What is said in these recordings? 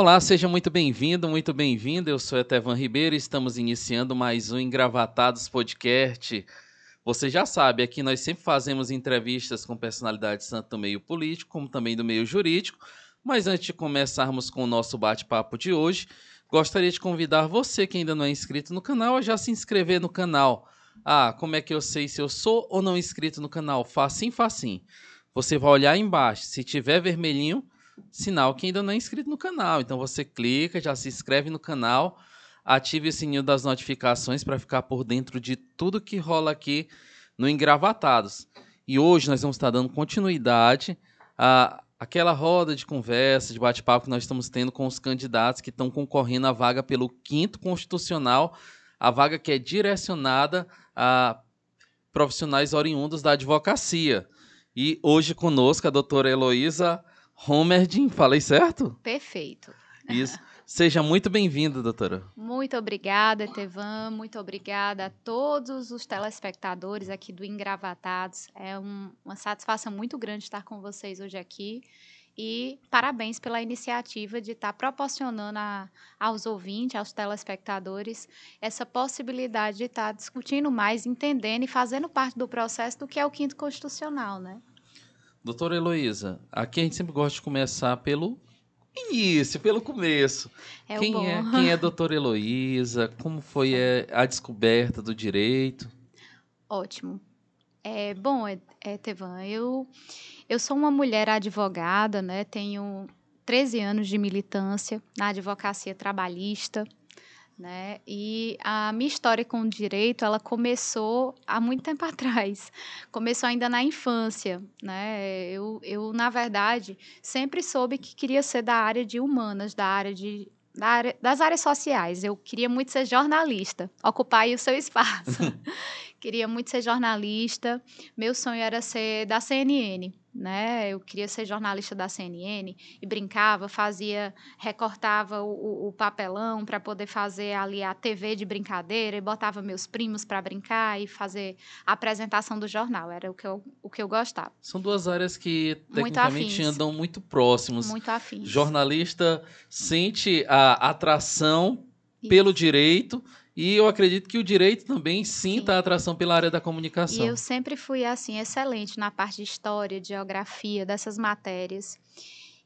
Olá, seja muito bem-vindo, muito bem-vindo. Eu sou Etevan Ribeiro e estamos iniciando mais um Engravatados Podcast. Você já sabe, aqui nós sempre fazemos entrevistas com personalidades tanto do meio político como também do meio jurídico. Mas antes de começarmos com o nosso bate-papo de hoje, gostaria de convidar você que ainda não é inscrito no canal a já se inscrever no canal. Ah, como é que eu sei se eu sou ou não inscrito no canal? Facinho, facinho. Você vai olhar embaixo, se tiver vermelhinho, sinal que ainda não é inscrito no canal. Então você clica, já se inscreve no canal, ative o sininho das notificações para ficar por dentro de tudo que rola aqui no Engravatados. E hoje nós vamos estar dando continuidade a aquela roda de conversa, de bate-papo que nós estamos tendo com os candidatos que estão concorrendo à vaga pelo quinto constitucional, a vaga que é direcionada a profissionais oriundos da advocacia. E hoje conosco a doutora Heloísa Homerdin, falei certo? Perfeito. Isso. Seja muito bem-vinda, doutora. Muito obrigada, Tevan. Muito obrigada a todos os telespectadores aqui do Engravatados. É um, uma satisfação muito grande estar com vocês hoje aqui. E parabéns pela iniciativa de estar proporcionando a, aos ouvintes, aos telespectadores, essa possibilidade de estar discutindo mais, entendendo e fazendo parte do processo do que é o quinto constitucional, né? Doutora Heloísa, aqui a gente sempre gosta de começar pelo início, pelo começo. É quem, é, quem é a doutora Heloísa? Como foi é, a descoberta do direito? Ótimo. É, bom, é, é, Tevan, eu, eu sou uma mulher advogada, né? Tenho 13 anos de militância na advocacia trabalhista né? E a minha história com o direito, ela começou há muito tempo atrás. Começou ainda na infância, né? Eu, eu na verdade, sempre soube que queria ser da área de humanas, da área de da área, das áreas sociais. Eu queria muito ser jornalista, ocupar aí o seu espaço. queria muito ser jornalista. Meu sonho era ser da CNN né? Eu queria ser jornalista da CNN e brincava, fazia, recortava o, o papelão para poder fazer ali a TV de brincadeira e botava meus primos para brincar e fazer a apresentação do jornal. Era o que eu, o que eu gostava. São duas áreas que tecnicamente muito andam muito próximos. Muito afins. Jornalista sente a atração Isso. pelo direito e eu acredito que o direito também sinta Sim. a atração pela área da comunicação. E eu sempre fui assim excelente na parte de história, de geografia, dessas matérias.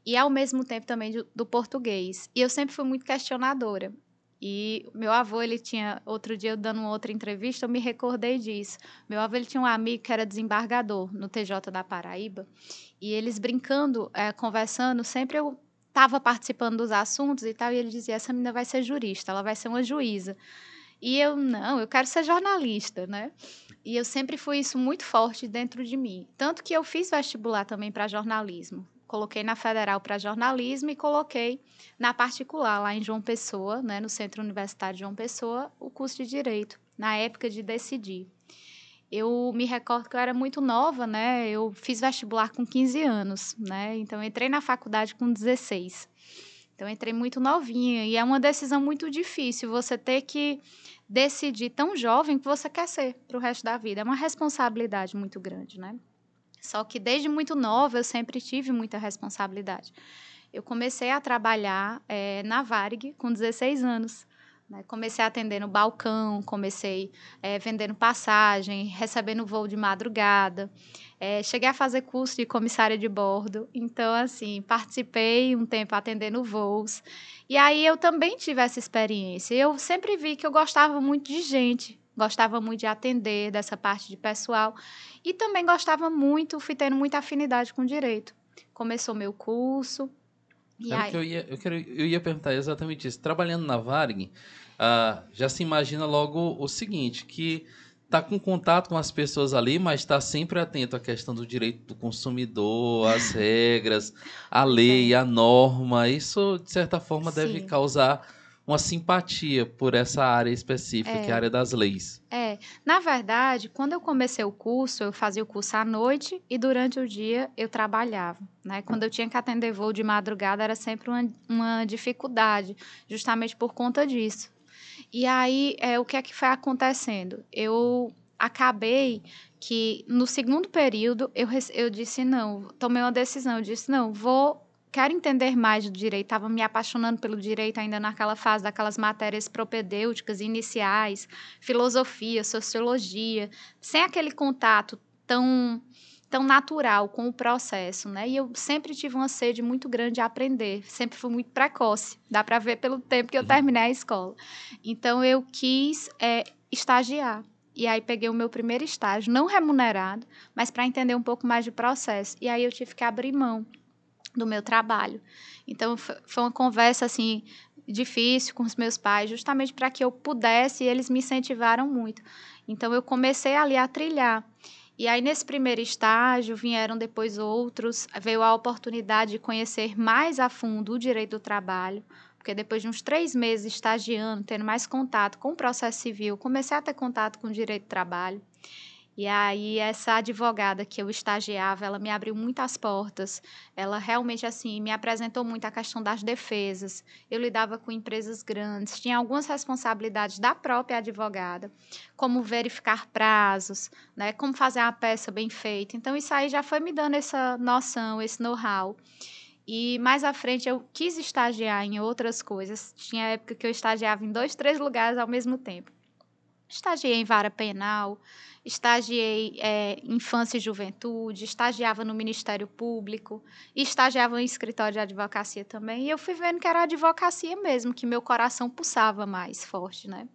E ao mesmo tempo também do, do português. E eu sempre fui muito questionadora. E meu avô, ele tinha, outro dia, dando outra entrevista, eu me recordei disso. Meu avô, ele tinha um amigo que era desembargador no TJ da Paraíba. E eles brincando, é, conversando, sempre eu estava participando dos assuntos e tal, e ele dizia: essa menina vai ser jurista, ela vai ser uma juíza. E eu, não, eu quero ser jornalista, né? E eu sempre fui isso muito forte dentro de mim. Tanto que eu fiz vestibular também para jornalismo. Coloquei na federal para jornalismo e coloquei na particular, lá em João Pessoa, né, no Centro Universitário de João Pessoa, o curso de Direito, na época de decidir. Eu me recordo que eu era muito nova, né? Eu fiz vestibular com 15 anos, né? Então, entrei na faculdade com 16. Então, entrei muito novinha e é uma decisão muito difícil você ter que decidir tão jovem que você quer ser para o resto da vida. É uma responsabilidade muito grande, né? Só que desde muito nova eu sempre tive muita responsabilidade. Eu comecei a trabalhar é, na Varg com 16 anos. Né? Comecei a atender no balcão, comecei é, vendendo passagem, recebendo voo de madrugada. É, cheguei a fazer curso de comissária de bordo. Então, assim, participei um tempo atendendo voos. E aí eu também tive essa experiência. Eu sempre vi que eu gostava muito de gente, gostava muito de atender, dessa parte de pessoal. E também gostava muito, fui tendo muita afinidade com direito. Começou meu curso, e aí... eu ia, eu, quero, eu ia perguntar exatamente isso. Trabalhando na Varg, uh, já se imagina logo o seguinte, que está com contato com as pessoas ali, mas está sempre atento à questão do direito do consumidor, às regras, a lei, a norma. Isso, de certa forma, Sim. deve causar uma simpatia por essa área específica, é. que é a área das leis. É, na verdade, quando eu comecei o curso, eu fazia o curso à noite e durante o dia eu trabalhava, né? Quando eu tinha que atender voo de madrugada era sempre uma, uma dificuldade, justamente por conta disso. E aí, é, o que é que foi acontecendo? Eu acabei que no segundo período eu, eu disse não, tomei uma decisão, eu disse não, vou quero entender mais do direito. Estava me apaixonando pelo direito ainda naquela fase daquelas matérias propedêuticas iniciais, filosofia, sociologia, sem aquele contato tão tão natural com o processo, né? E eu sempre tive uma sede muito grande de aprender, sempre fui muito precoce, dá para ver pelo tempo que eu uhum. terminei a escola. Então eu quis é, estagiar. E aí peguei o meu primeiro estágio, não remunerado, mas para entender um pouco mais do processo. E aí eu tive que abrir mão do meu trabalho. Então foi uma conversa assim difícil com os meus pais, justamente para que eu pudesse, e eles me incentivaram muito. Então eu comecei ali a trilhar. E aí, nesse primeiro estágio, vieram depois outros, veio a oportunidade de conhecer mais a fundo o direito do trabalho, porque depois de uns três meses estagiando, tendo mais contato com o processo civil, comecei a ter contato com o direito do trabalho. E aí essa advogada que eu estagiava, ela me abriu muitas portas. Ela realmente assim me apresentou muito a questão das defesas. Eu lidava com empresas grandes, tinha algumas responsabilidades da própria advogada, como verificar prazos, né, como fazer a peça bem feita. Então isso aí já foi me dando essa noção, esse know-how. E mais à frente eu quis estagiar em outras coisas. Tinha época que eu estagiava em dois, três lugares ao mesmo tempo. Estagiei em vara penal, estagiei é, infância e juventude, estagiava no Ministério Público, estagiava em escritório de advocacia também. E eu fui vendo que era advocacia mesmo, que meu coração pulsava mais forte, né?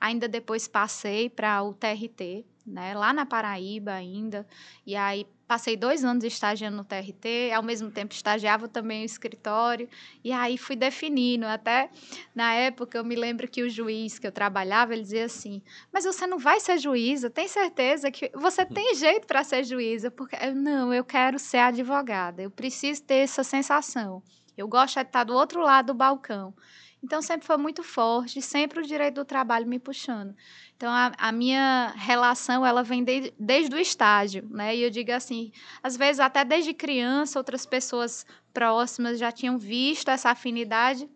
Ainda depois passei para o TRT, né, lá na Paraíba ainda, e aí passei dois anos estagiando no TRT, ao mesmo tempo estagiava também no escritório, e aí fui definindo, até na época eu me lembro que o juiz que eu trabalhava, ele dizia assim, mas você não vai ser juíza, tem certeza que você tem jeito para ser juíza? Porque, eu, não, eu quero ser advogada, eu preciso ter essa sensação, eu gosto de estar do outro lado do balcão, então, sempre foi muito forte, sempre o direito do trabalho me puxando. Então, a, a minha relação, ela vem de, desde o estágio, né? E eu digo assim, às vezes até desde criança, outras pessoas próximas já tinham visto essa afinidade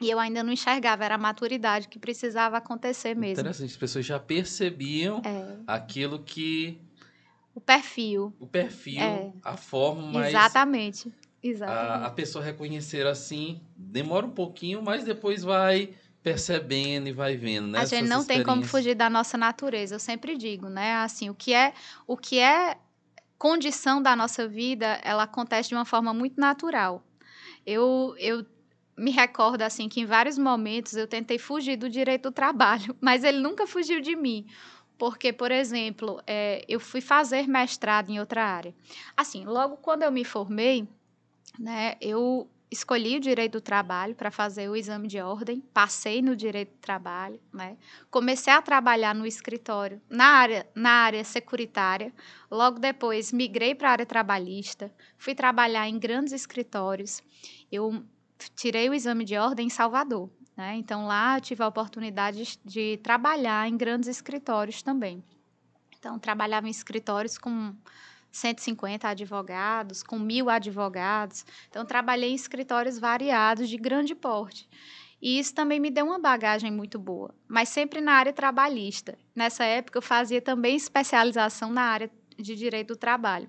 e eu ainda não enxergava, era a maturidade que precisava acontecer mesmo. Interessante, as pessoas já percebiam é. aquilo que... O perfil. O perfil, é. a forma, mas... Exatamente a, a pessoa reconhecer assim, demora um pouquinho, mas depois vai percebendo e vai vendo, né? A gente não tem como fugir da nossa natureza, eu sempre digo, né? Assim, o que é, o que é condição da nossa vida, ela acontece de uma forma muito natural. Eu, eu me recordo assim que em vários momentos eu tentei fugir do direito do trabalho, mas ele nunca fugiu de mim. Porque, por exemplo, é, eu fui fazer mestrado em outra área. Assim, logo quando eu me formei, né, eu escolhi o direito do trabalho para fazer o exame de ordem, passei no direito do trabalho, né? Comecei a trabalhar no escritório na área na área securitária. Logo depois migrei para a área trabalhista, fui trabalhar em grandes escritórios. Eu tirei o exame de ordem em Salvador, né? Então lá tive a oportunidade de trabalhar em grandes escritórios também. Então trabalhava em escritórios com 150 advogados, com mil advogados. Então, trabalhei em escritórios variados de grande porte. E isso também me deu uma bagagem muito boa, mas sempre na área trabalhista. Nessa época, eu fazia também especialização na área de direito do trabalho.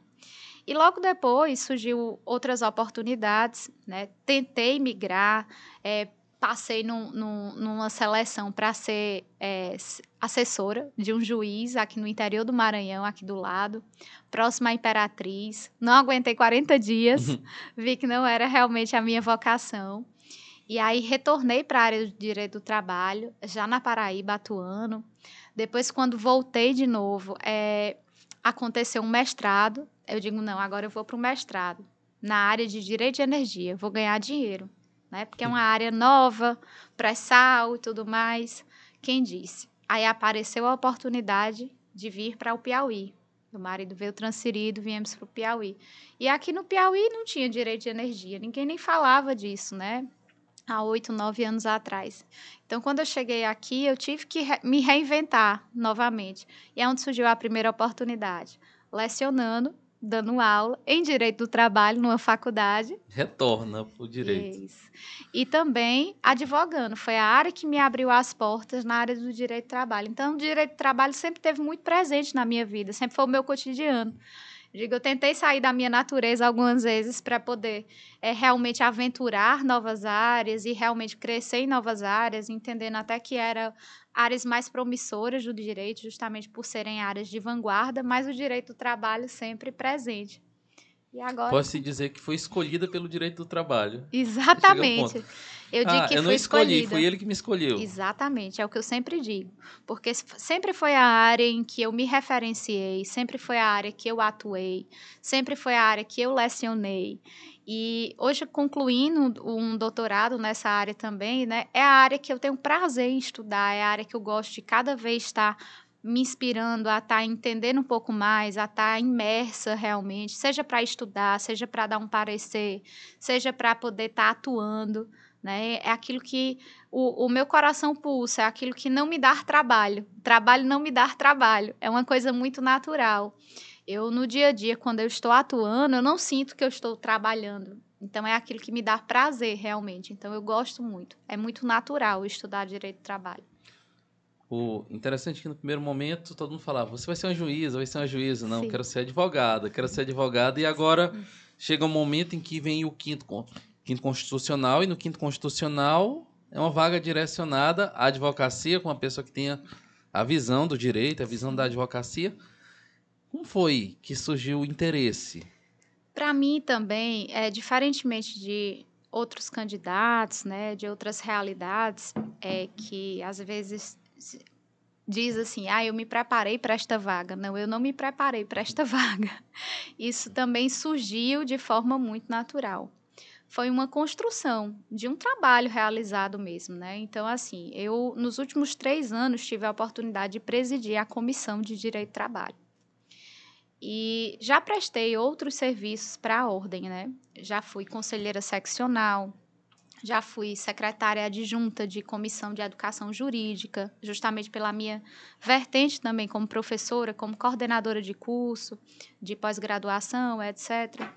E logo depois surgiu outras oportunidades, né? Tentei migrar, é, passei num, num, numa seleção para ser é, assessora de um juiz aqui no interior do Maranhão, aqui do lado, próxima à Imperatriz. Não aguentei 40 dias, uhum. vi que não era realmente a minha vocação. E aí retornei para a área do direito do trabalho, já na Paraíba, atuando. Depois, quando voltei de novo, é, aconteceu um mestrado. Eu digo, não, agora eu vou para o mestrado na área de direito de energia, vou ganhar dinheiro né? Porque é uma área nova, pré-sal e tudo mais. Quem disse? Aí apareceu a oportunidade de vir para o Piauí. Meu marido veio transferido, viemos para o Piauí. E aqui no Piauí não tinha direito de energia, ninguém nem falava disso, né? Há oito, nove anos atrás. Então, quando eu cheguei aqui, eu tive que re me reinventar novamente. E é onde surgiu a primeira oportunidade. Lecionando dando aula em direito do trabalho numa faculdade. Retorna para o direito. Isso. E também advogando. Foi a área que me abriu as portas na área do direito do trabalho. Então, o direito do trabalho sempre teve muito presente na minha vida, sempre foi o meu cotidiano. Digo, eu tentei sair da minha natureza algumas vezes para poder é, realmente aventurar novas áreas e realmente crescer em novas áreas, entendendo até que eram áreas mais promissoras do direito, justamente por serem áreas de vanguarda, mas o direito do trabalho sempre presente. E agora... Posso dizer que foi escolhida pelo direito do trabalho. Exatamente. Eu digo ah, que eu não escolhi, escolhida. foi ele que me escolheu. Exatamente, é o que eu sempre digo. Porque sempre foi a área em que eu me referenciei, sempre foi a área que eu atuei, sempre foi a área que eu lecionei. E hoje, concluindo um doutorado nessa área também, né, é a área que eu tenho prazer em estudar, é a área que eu gosto de cada vez estar me inspirando a estar tá entendendo um pouco mais, a estar tá imersa realmente, seja para estudar, seja para dar um parecer, seja para poder estar tá atuando. Né? É aquilo que o, o meu coração pulsa, é aquilo que não me dá trabalho. Trabalho não me dá trabalho. É uma coisa muito natural. Eu, no dia a dia, quando eu estou atuando, eu não sinto que eu estou trabalhando. Então, é aquilo que me dá prazer, realmente. Então, eu gosto muito. É muito natural estudar direito do trabalho. O interessante é que no primeiro momento todo mundo falava: você vai ser uma juíza, vai ser uma juíza. Não, Sim. quero ser advogada, quero ser advogada. E agora chega um momento em que vem o quinto, quinto constitucional, e no quinto constitucional é uma vaga direcionada à advocacia, com uma pessoa que tenha a visão do direito, a visão da advocacia. Como foi que surgiu o interesse? Para mim também, é, diferentemente de outros candidatos, né, de outras realidades, é que às vezes diz assim: "Ah, eu me preparei para esta vaga". Não, eu não me preparei para esta vaga. Isso também surgiu de forma muito natural. Foi uma construção de um trabalho realizado mesmo, né? Então, assim, eu nos últimos três anos tive a oportunidade de presidir a comissão de direito do trabalho. E já prestei outros serviços para a ordem, né? Já fui conselheira seccional, já fui secretária adjunta de comissão de educação jurídica, justamente pela minha vertente também como professora, como coordenadora de curso, de pós-graduação, etc.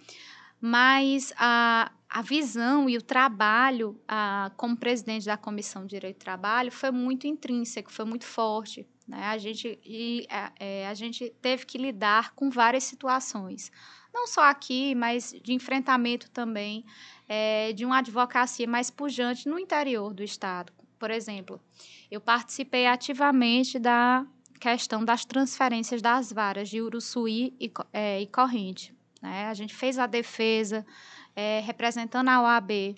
Mas a, a visão e o trabalho a, como presidente da Comissão de Direito do Trabalho foi muito intrínseco, foi muito forte. Né? A, gente, e, é, a gente teve que lidar com várias situações, não só aqui, mas de enfrentamento também é, de uma advocacia mais pujante no interior do Estado. Por exemplo, eu participei ativamente da questão das transferências das varas de Uruçuí e, é, e Corrente. Né? A gente fez a defesa é, representando a OAB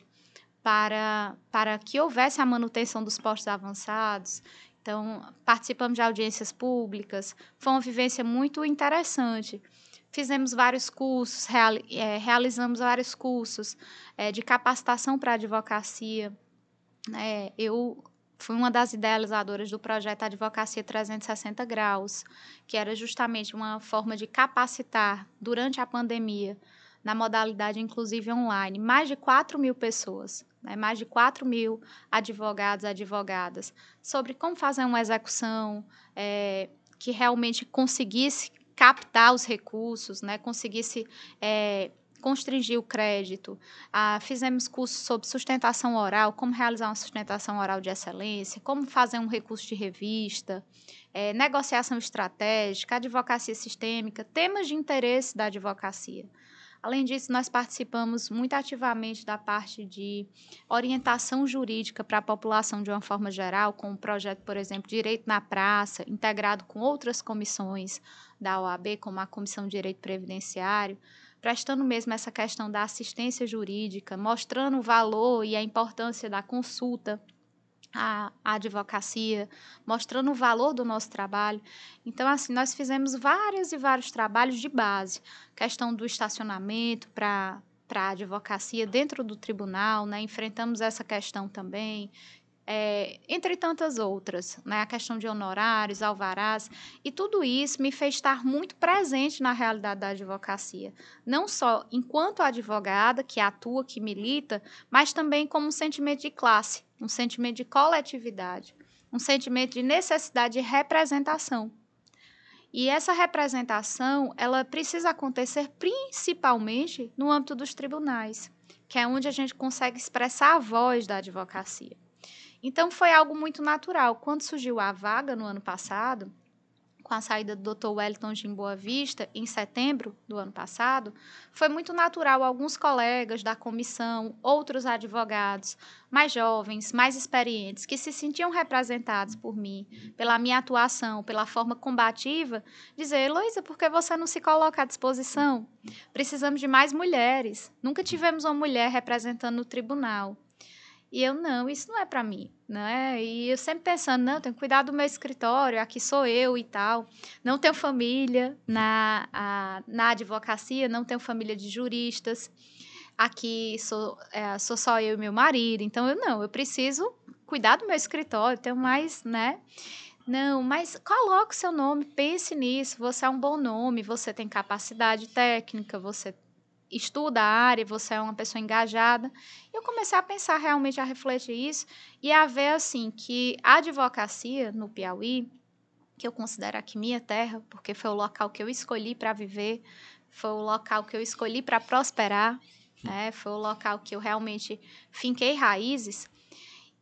para, para que houvesse a manutenção dos postos avançados. Então, participamos de audiências públicas. Foi uma vivência muito interessante fizemos vários cursos, é, realizamos vários cursos é, de capacitação para advocacia. É, eu fui uma das idealizadoras do projeto Advocacia 360 Graus, que era justamente uma forma de capacitar durante a pandemia, na modalidade inclusive online, mais de 4 mil pessoas, né, mais de 4 mil advogados advogadas, sobre como fazer uma execução é, que realmente conseguisse captar os recursos, né, conseguisse é, constringir o crédito. Ah, fizemos cursos sobre sustentação oral, como realizar uma sustentação oral de excelência, como fazer um recurso de revista, é, negociação estratégica, advocacia sistêmica, temas de interesse da advocacia. Além disso, nós participamos muito ativamente da parte de orientação jurídica para a população de uma forma geral, com o projeto, por exemplo, Direito na Praça, integrado com outras comissões da OAB, como a Comissão de Direito Previdenciário, prestando mesmo essa questão da assistência jurídica, mostrando o valor e a importância da consulta a, advocacia, mostrando o valor do nosso trabalho. Então, assim, nós fizemos vários e vários trabalhos de base, questão do estacionamento para para a advocacia dentro do tribunal, né? enfrentamos essa questão também, é, entre tantas outras, né? a questão de honorários, alvarás, e tudo isso me fez estar muito presente na realidade da advocacia, não só enquanto advogada que atua, que milita, mas também como um sentimento de classe, um sentimento de coletividade, um sentimento de necessidade de representação. E essa representação, ela precisa acontecer principalmente no âmbito dos tribunais, que é onde a gente consegue expressar a voz da advocacia. Então foi algo muito natural. Quando surgiu a vaga no ano passado, com a saída do Dr. Wellington de Boa Vista, em setembro do ano passado, foi muito natural alguns colegas da comissão, outros advogados, mais jovens, mais experientes, que se sentiam representados por mim, pela minha atuação, pela forma combativa, dizer: Heloísa, por que você não se coloca à disposição? Precisamos de mais mulheres. Nunca tivemos uma mulher representando no tribunal. E eu, não, isso não é para mim, né? E eu sempre pensando, não, tenho que cuidar do meu escritório, aqui sou eu e tal. Não tenho família na, a, na advocacia, não tenho família de juristas. Aqui sou, é, sou só eu e meu marido. Então, eu não, eu preciso cuidar do meu escritório, tenho mais, né? Não, mas coloque seu nome, pense nisso. Você é um bom nome, você tem capacidade técnica, você estuda a área, você é uma pessoa engajada. Eu comecei a pensar realmente, a refletir isso e a ver assim que a advocacia no Piauí, que eu considero aqui minha terra, porque foi o local que eu escolhi para viver, foi o local que eu escolhi para prosperar, né? foi o local que eu realmente finquei raízes.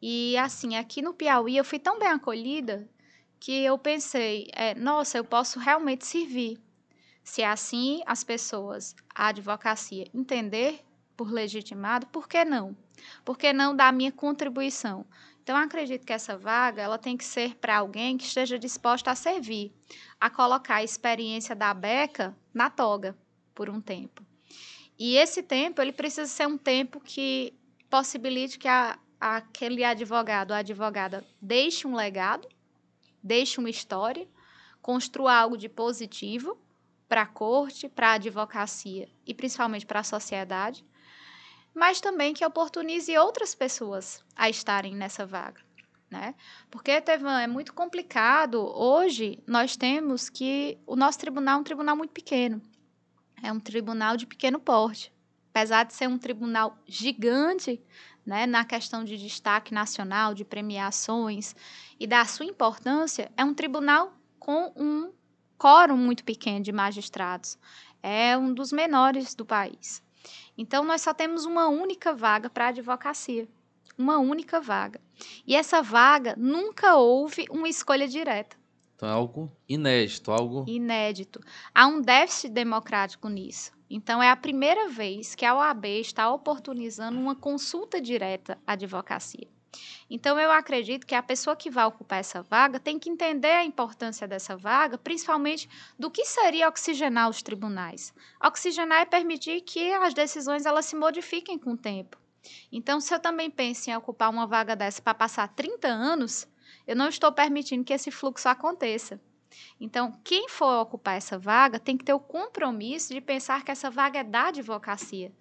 E assim, aqui no Piauí eu fui tão bem acolhida que eu pensei, é, nossa, eu posso realmente servir se é assim as pessoas, a advocacia, entender por legitimado, por que não? Por que não dar minha contribuição? Então, acredito que essa vaga ela tem que ser para alguém que esteja disposta a servir, a colocar a experiência da beca na toga por um tempo. E esse tempo ele precisa ser um tempo que possibilite que a, aquele advogado ou advogada deixe um legado, deixe uma história, construa algo de positivo para a corte, para a advocacia e principalmente para a sociedade, mas também que oportunize outras pessoas a estarem nessa vaga. Né? Porque, Tevan, é muito complicado. Hoje, nós temos que o nosso tribunal é um tribunal muito pequeno. É um tribunal de pequeno porte. Apesar de ser um tribunal gigante, né, na questão de destaque nacional, de premiações e da sua importância, é um tribunal com um quórum muito pequeno de magistrados. É um dos menores do país. Então, nós só temos uma única vaga para advocacia. Uma única vaga. E essa vaga nunca houve uma escolha direta. Então, é algo inédito, algo. Inédito. Há um déficit democrático nisso. Então, é a primeira vez que a OAB está oportunizando uma consulta direta à advocacia. Então, eu acredito que a pessoa que vai ocupar essa vaga tem que entender a importância dessa vaga, principalmente do que seria oxigenar os tribunais. Oxigenar é permitir que as decisões elas se modifiquem com o tempo. Então, se eu também penso em ocupar uma vaga dessa para passar 30 anos, eu não estou permitindo que esse fluxo aconteça. Então, quem for ocupar essa vaga tem que ter o compromisso de pensar que essa vaga é da advocacia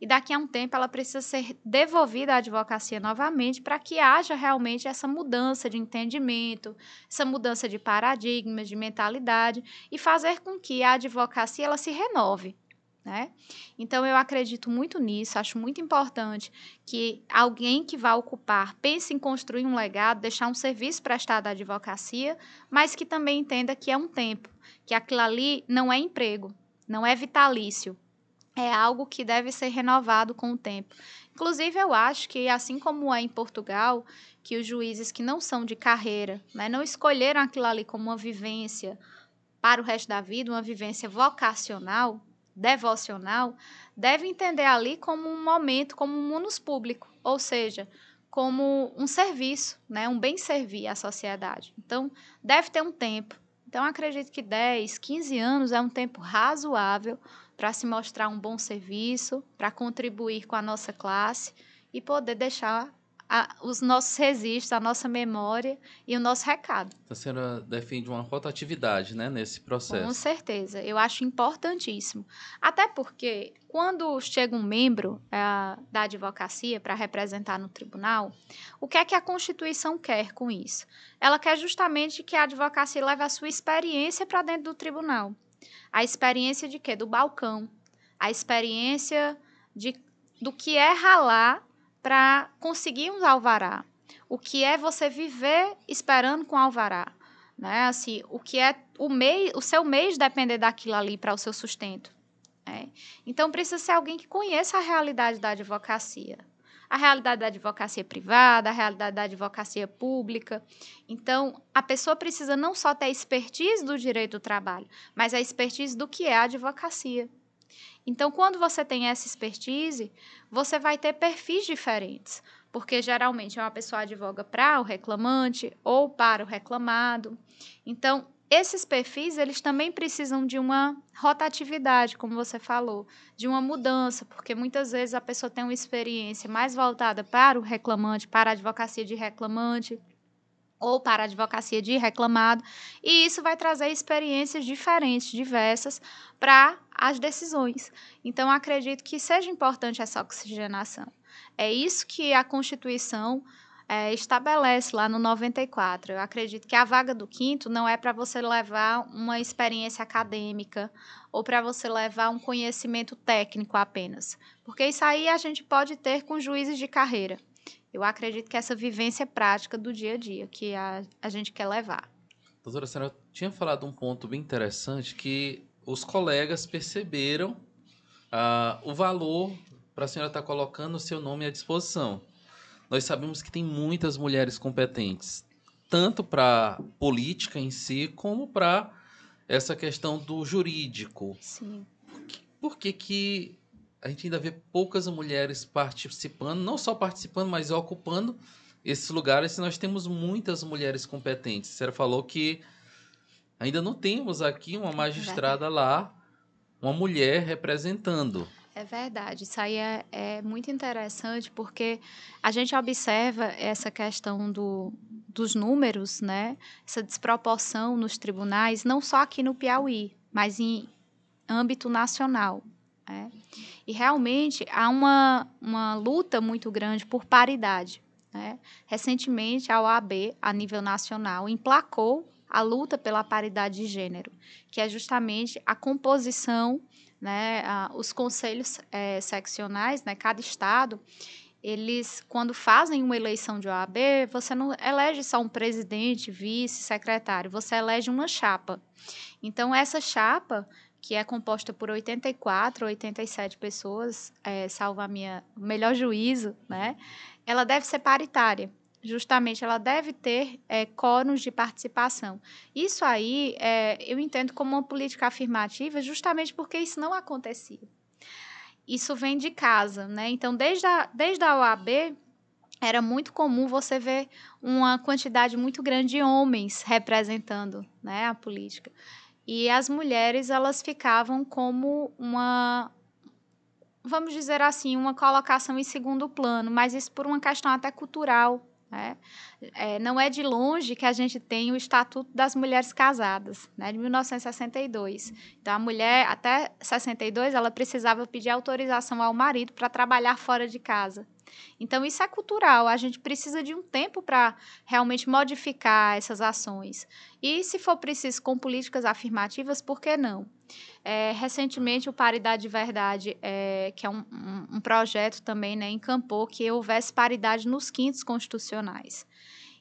e daqui a um tempo ela precisa ser devolvida à advocacia novamente para que haja realmente essa mudança de entendimento, essa mudança de paradigmas, de mentalidade e fazer com que a advocacia ela se renove. Né? Então, eu acredito muito nisso, acho muito importante que alguém que vá ocupar pense em construir um legado, deixar um serviço prestado à advocacia, mas que também entenda que é um tempo, que aquilo ali não é emprego, não é vitalício, é algo que deve ser renovado com o tempo. Inclusive, eu acho que, assim como é em Portugal, que os juízes que não são de carreira, né, não escolheram aquilo ali como uma vivência para o resto da vida, uma vivência vocacional, devocional, devem entender ali como um momento, como um munus público, ou seja, como um serviço, né, um bem servir à sociedade. Então, deve ter um tempo. Então, acredito que 10, 15 anos é um tempo razoável para se mostrar um bom serviço, para contribuir com a nossa classe e poder deixar a, os nossos registros, a nossa memória e o nosso recado. Então, a senhora defende uma rotatividade né, nesse processo. Com certeza, eu acho importantíssimo. Até porque, quando chega um membro é, da advocacia para representar no tribunal, o que é que a Constituição quer com isso? Ela quer justamente que a advocacia leve a sua experiência para dentro do tribunal. A experiência de quê? Do balcão. A experiência de, do que é ralar para conseguir um alvará. O que é você viver esperando com alvará. Né? Assim, o que é o mês, o seu mês depender daquilo ali para o seu sustento. Né? Então precisa ser alguém que conheça a realidade da advocacia. A realidade da advocacia privada, a realidade da advocacia pública. Então, a pessoa precisa não só ter expertise do direito do trabalho, mas a expertise do que é a advocacia. Então, quando você tem essa expertise, você vai ter perfis diferentes, porque geralmente é uma pessoa advoga para o reclamante ou para o reclamado. Então, esses perfis, eles também precisam de uma rotatividade, como você falou, de uma mudança, porque muitas vezes a pessoa tem uma experiência mais voltada para o reclamante, para a advocacia de reclamante, ou para a advocacia de reclamado, e isso vai trazer experiências diferentes, diversas, para as decisões. Então, acredito que seja importante essa oxigenação. É isso que a Constituição é, estabelece lá no 94. Eu acredito que a vaga do quinto não é para você levar uma experiência acadêmica ou para você levar um conhecimento técnico apenas, porque isso aí a gente pode ter com juízes de carreira. Eu acredito que essa vivência prática do dia a dia que a, a gente quer levar. Doutora, a senhora tinha falado um ponto bem interessante que os colegas perceberam uh, o valor para a senhora estar tá colocando o seu nome à disposição. Nós sabemos que tem muitas mulheres competentes, tanto para política em si, como para essa questão do jurídico. Sim. Por que, que a gente ainda vê poucas mulheres participando, não só participando, mas ocupando esses lugares, se nós temos muitas mulheres competentes. A senhora falou que ainda não temos aqui uma magistrada lá, uma mulher representando. É verdade, isso aí é, é, muito interessante porque a gente observa essa questão do, dos números, né? essa desproporção nos tribunais, não só aqui no Piauí, mas em âmbito nacional. Né? E realmente há uma, uma luta muito grande por paridade. Né? Recentemente, a OAB, a nível nacional, emplacou a luta pela paridade de gênero, que é justamente a composição, né, a, os conselhos é, seccionais, né, cada estado, eles, quando fazem uma eleição de OAB, você não elege só um presidente, vice, secretário, você elege uma chapa. Então, essa chapa que é composta por 84, 87 pessoas, é, salvo a minha melhor juízo, né? Ela deve ser paritária. Justamente, ela deve ter é, de participação. Isso aí é, eu entendo como uma política afirmativa, justamente porque isso não acontecia. Isso vem de casa, né? Então, desde a, desde a OAB, era muito comum você ver uma quantidade muito grande de homens representando né, a política. E as mulheres, elas ficavam como uma, vamos dizer assim, uma colocação em segundo plano, mas isso por uma questão até cultural. Né? É, não é de longe que a gente tem o Estatuto das Mulheres Casadas, né, de 1962. Então, a mulher, até 62, ela precisava pedir autorização ao marido para trabalhar fora de casa. Então, isso é cultural, a gente precisa de um tempo para realmente modificar essas ações. E, se for preciso, com políticas afirmativas, por que não? É, recentemente, o Paridade de Verdade, é, que é um, um, um, projeto também, né, encampou que houvesse paridade nos quintos constitucionais.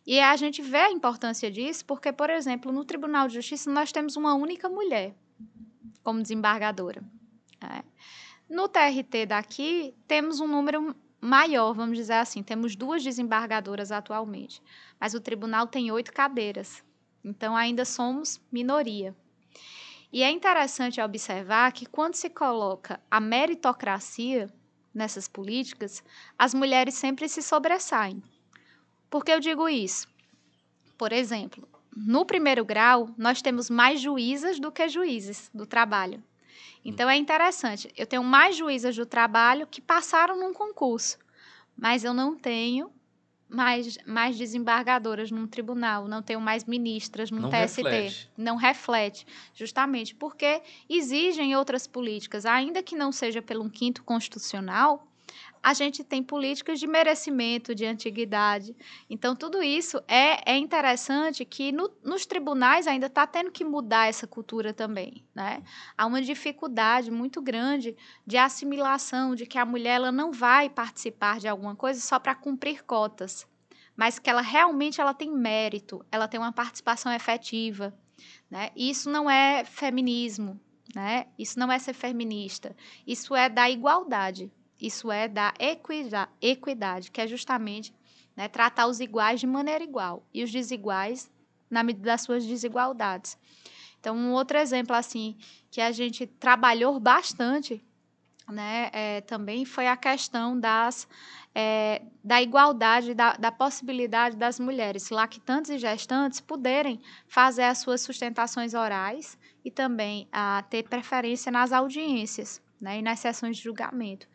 E a gente vê a importância disso porque, por exemplo, no Tribunal de Justiça nós temos uma única mulher como desembargadora. Né? No TRT daqui, temos um número maior, vamos dizer assim. Temos duas desembargadoras atualmente, mas o tribunal tem oito cadeiras, então ainda somos minoria. E é interessante observar que quando se coloca a meritocracia nessas políticas, as mulheres sempre se sobressaem. Por que eu digo isso? Por exemplo, no primeiro grau, nós temos mais juízas do que juízes do trabalho. Então é interessante. Eu tenho mais juízas do trabalho que passaram num concurso, mas eu não tenho mais, mais desembargadoras num tribunal, não tenho mais ministras num não TST. Reflete. Não reflete, justamente porque exigem outras políticas, ainda que não seja pelo quinto constitucional, a gente tem políticas de merecimento, de antiguidade. Então, tudo isso é, é interessante que no, nos tribunais ainda está tendo que mudar essa cultura também. Né? Há uma dificuldade muito grande de assimilação, de que a mulher ela não vai participar de alguma coisa só para cumprir cotas, mas que ela realmente ela tem mérito, ela tem uma participação efetiva. Né? Isso não é feminismo, né? isso não é ser feminista, isso é da igualdade Isso é da equidade, que é justamente né, tratar os iguais de maneira igual e os desiguais na medida das suas desigualdades. Então, um outro exemplo assim que a gente trabalhou bastante né, é, também foi a questão das, é, da igualdade, da, da, possibilidade das mulheres lactantes e gestantes poderem fazer as suas sustentações orais e também a ter preferência nas audiências né, e nas sessões de julgamento.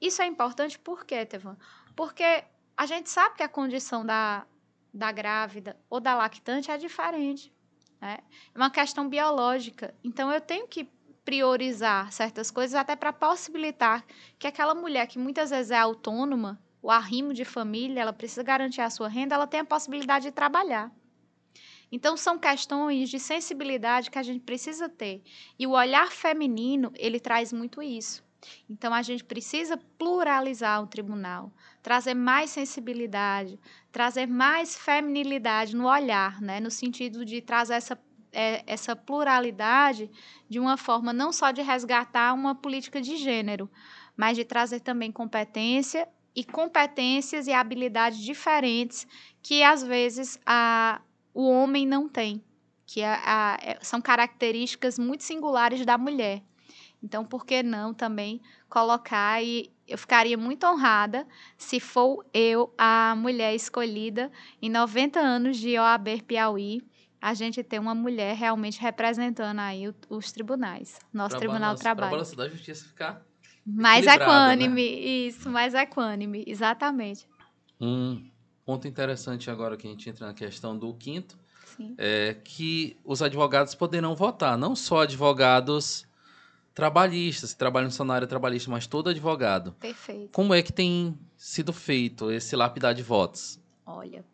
Isso é importante por quê, Tevan? Porque a gente sabe que a condição da, da grávida ou da lactante é diferente. Né? É uma questão biológica. Então, eu tenho que priorizar certas coisas até para possibilitar que aquela mulher que muitas vezes é autônoma, o arrimo de família, ela precisa garantir a sua renda, ela tenha a possibilidade de trabalhar. Então são questões de sensibilidade que a gente precisa ter. E o olhar feminino, ele traz muito isso. Então a gente precisa pluralizar o tribunal, trazer mais sensibilidade, trazer mais feminilidade no olhar, né, no sentido de trazer essa é, essa pluralidade de uma forma não só de resgatar uma política de gênero, mas de trazer também competência e competências e habilidades diferentes que às vezes a, o homem não tem, que a, a, é, são características muito singulares da mulher. Então, por que não também colocar e eu ficaria muito honrada se for eu a mulher escolhida em 90 anos de OAB Piauí a gente ter uma mulher realmente representando aí os tribunais, nosso Tribunal do Trabalho. Para a da justiça ficar mais né? equânime, né? isso, mais equânime, exatamente. Um ponto interessante agora que a gente entra na questão do quinto, Sim. é que os advogados poderão votar, não só advogados trabalhistas, que trabalham na área trabalhista, mas todo advogado. Perfeito. Como é que tem sido feito esse lapidar de votos? Olha,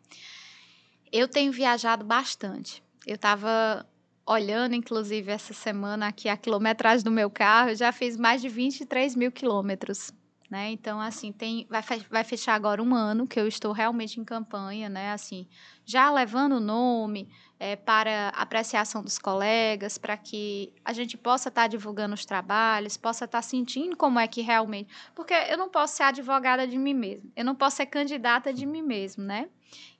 eu tenho viajado bastante. Eu estava olhando, inclusive, essa semana aqui a quilometragem do meu carro, eu já fiz mais de 23 mil quilômetros. Né? Então, assim, tem, vai, vai fechar agora um ano que eu estou realmente em campanha, né? Assim, já levando o nome é, para apreciação dos colegas, para que a gente possa estar tá divulgando os trabalhos, possa estar tá sentindo como é que realmente. Porque eu não posso ser advogada de mim mesma, eu não posso ser candidata de mim mesmo, né?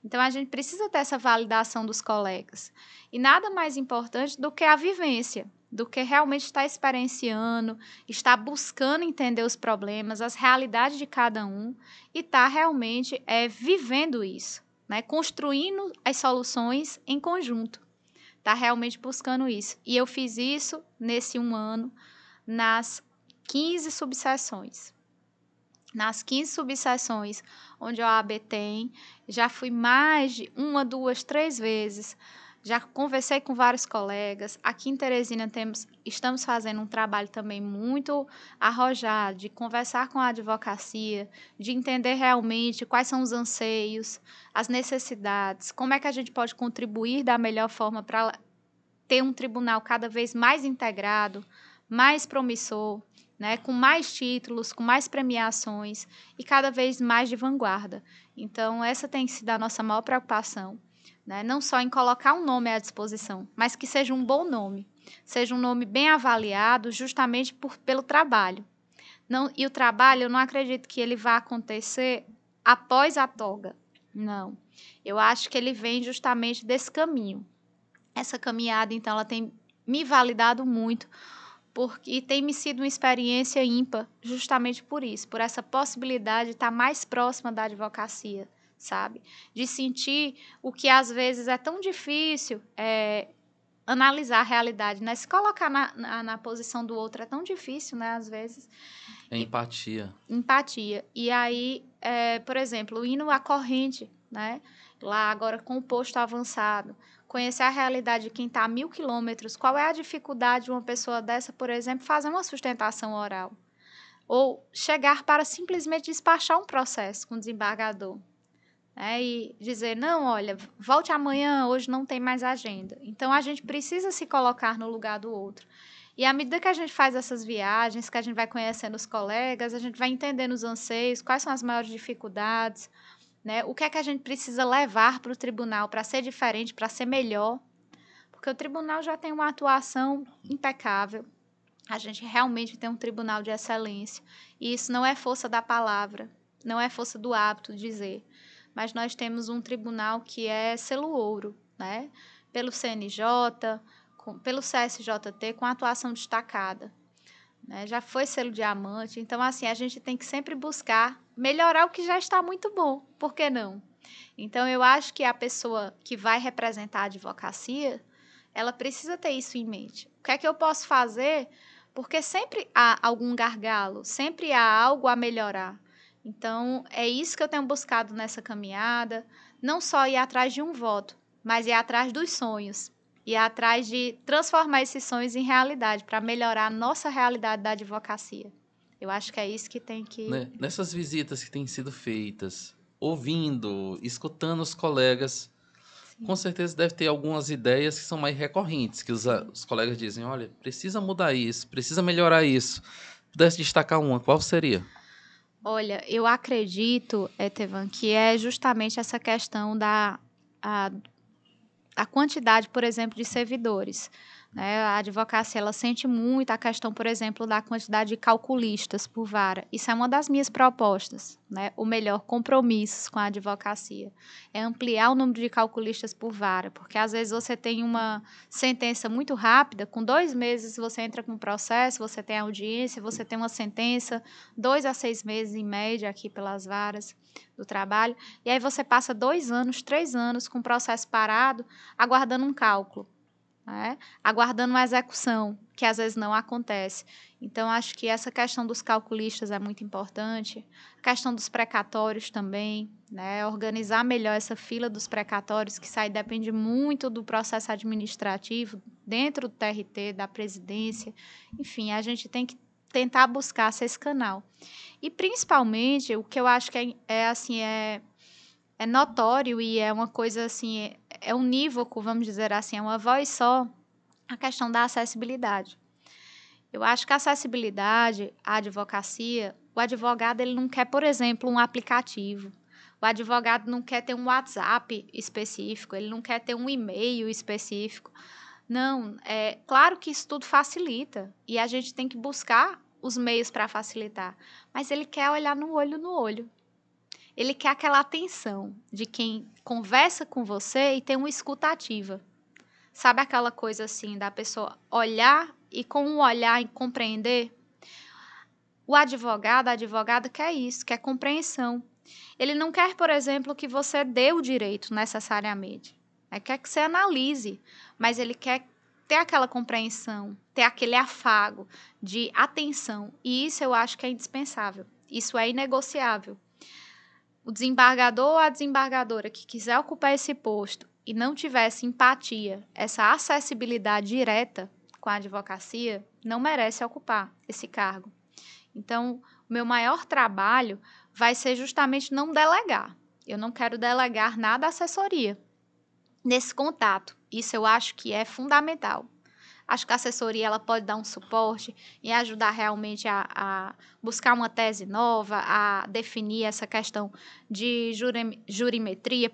Então, a gente precisa ter essa validação dos colegas. E nada mais importante do que a vivência, do que realmente estar experienciando, estar buscando entender os problemas, as realidades de cada um e estar realmente é, vivendo isso, né? construindo as soluções em conjunto. Estar realmente buscando isso. E eu fiz isso nesse um ano, nas 15 subseções nas 15 subseções onde a OAB tem, já fui mais de uma, duas, três vezes. Já conversei com vários colegas. Aqui em Teresina temos, estamos fazendo um trabalho também muito arrojado de conversar com a advocacia, de entender realmente quais são os anseios, as necessidades, como é que a gente pode contribuir da melhor forma para ter um tribunal cada vez mais integrado, mais promissor, né, com mais títulos, com mais premiações e cada vez mais de vanguarda. Então, essa tem sido a nossa maior preocupação, né, não só em colocar um nome à disposição, mas que seja um bom nome, seja um nome bem avaliado justamente por, pelo trabalho. Não, e o trabalho, eu não acredito que ele vá acontecer após a toga. Não. Eu acho que ele vem justamente desse caminho. Essa caminhada, então, ela tem me validado muito, porque tem me sido uma experiência ímpar, justamente por isso, por essa possibilidade de estar mais próxima da advocacia, sabe? De sentir o que às vezes é tão difícil é, analisar a realidade, né? Se colocar na, na, na, posição do outro é tão difícil, né? Às vezes. É empatia. Empatia. E aí, é, por exemplo, indo à corrente, né? Lá agora com o posto avançado, conhecer a realidade de quem está a mil quilômetros, qual é a dificuldade de uma pessoa dessa, por exemplo, fazer uma sustentação oral? Ou chegar para simplesmente despachar um processo com o desembargador. Né? E dizer, não, olha, volte amanhã, hoje não tem mais agenda. Então, a gente precisa se colocar no lugar do outro. E à medida que a gente faz essas viagens, que a gente vai conhecendo os colegas, a gente vai entendendo os anseios, quais são as maiores dificuldades, né? O que é que a gente precisa levar para o tribunal para ser diferente, para ser melhor? Porque o tribunal já tem uma atuação impecável. a gente realmente tem um tribunal de excelência. E isso não é força da palavra, não é força do hábito dizer, mas nós temos um tribunal que é selo ouro, né? Pelo CNJ, com, pelo CSJT, com atuação destacada. Né? Já foi selo diamante. Então, assim, a gente tem que sempre buscar melhorar o que já está muito bom. Por que não? Então, eu acho que a pessoa que vai representar a advocacia, ela precisa ter isso em mente. O que é que eu posso fazer? Porque sempre há algum gargalo, sempre há algo a melhorar. Então, é isso que eu tenho buscado nessa caminhada, não só ir atrás de um voto, mas ir atrás dos sonhos, ir atrás de transformar esses sonhos em realidade, para melhorar a nossa realidade da advocacia. Eu acho que é isso que tem que. Né? Nessas visitas que têm sido feitas, ouvindo, escutando os colegas, Sim. com certeza deve ter algumas ideias que são mais recorrentes, que os, os colegas dizem: olha, precisa mudar isso, precisa melhorar isso. Pudesse destacar uma, qual seria? Olha, eu acredito, Etevan, que é justamente essa questão da a, a quantidade, por exemplo, de servidores. Né? A advocacia ela sente muito a questão, por exemplo, da quantidade de calculistas por vara. Isso é uma das minhas propostas. Né? O melhor, compromissos com a advocacia. É ampliar o número de calculistas por vara, porque às vezes você tem uma sentença muito rápida, com dois meses você entra com o processo, você tem audiência, você tem uma sentença, dois a seis meses em média aqui pelas varas do trabalho, e aí você passa dois anos, três anos com o processo parado, aguardando um cálculo né? aguardando uma execução, que às vezes não acontece. Então, acho que essa questão dos calculistas é muito importante, a questão dos precatórios também, né? organizar melhor essa fila dos precatórios, que aí depende muito do processo administrativo, dentro do TRT, da presidência, enfim, a gente tem que tentar buscar esse canal. E, principalmente, o que eu acho que é, é assim, é é notório e é uma coisa assim, é, unívoco, vamos dizer assim, é uma voz só, a questão da acessibilidade. Eu acho que a acessibilidade à advocacia, o advogado ele não quer, por exemplo, um aplicativo. O advogado não quer ter um WhatsApp específico, ele não quer ter um e-mail específico. Não, é claro que isso tudo facilita e a gente tem que buscar os meios para facilitar, mas ele quer olhar no olho no olho. Ele quer aquela atenção de quem conversa com você e tem uma escuta ativa. Sabe aquela coisa assim da pessoa olhar e com um olhar compreender? O advogado, a advogada quer isso, quer compreensão. Ele não quer, por exemplo, que você dê o direito necessariamente. Ele quer que você analise, mas ele quer ter aquela compreensão, ter aquele afago de atenção. E isso eu acho que é indispensável. Isso é inegociável o desembargador ou a desembargadora que quiser ocupar esse posto e não tivesse empatia, essa acessibilidade direta com a advocacia, não merece ocupar esse cargo. Então, o meu maior trabalho vai ser justamente não delegar. Eu não quero delegar nada à assessoria nesse contato. Isso eu acho que é fundamental. Acho que a assessoria ela pode dar um suporte e ajudar realmente a, a buscar uma tese nova, a definir essa questão de juri, jurimetria,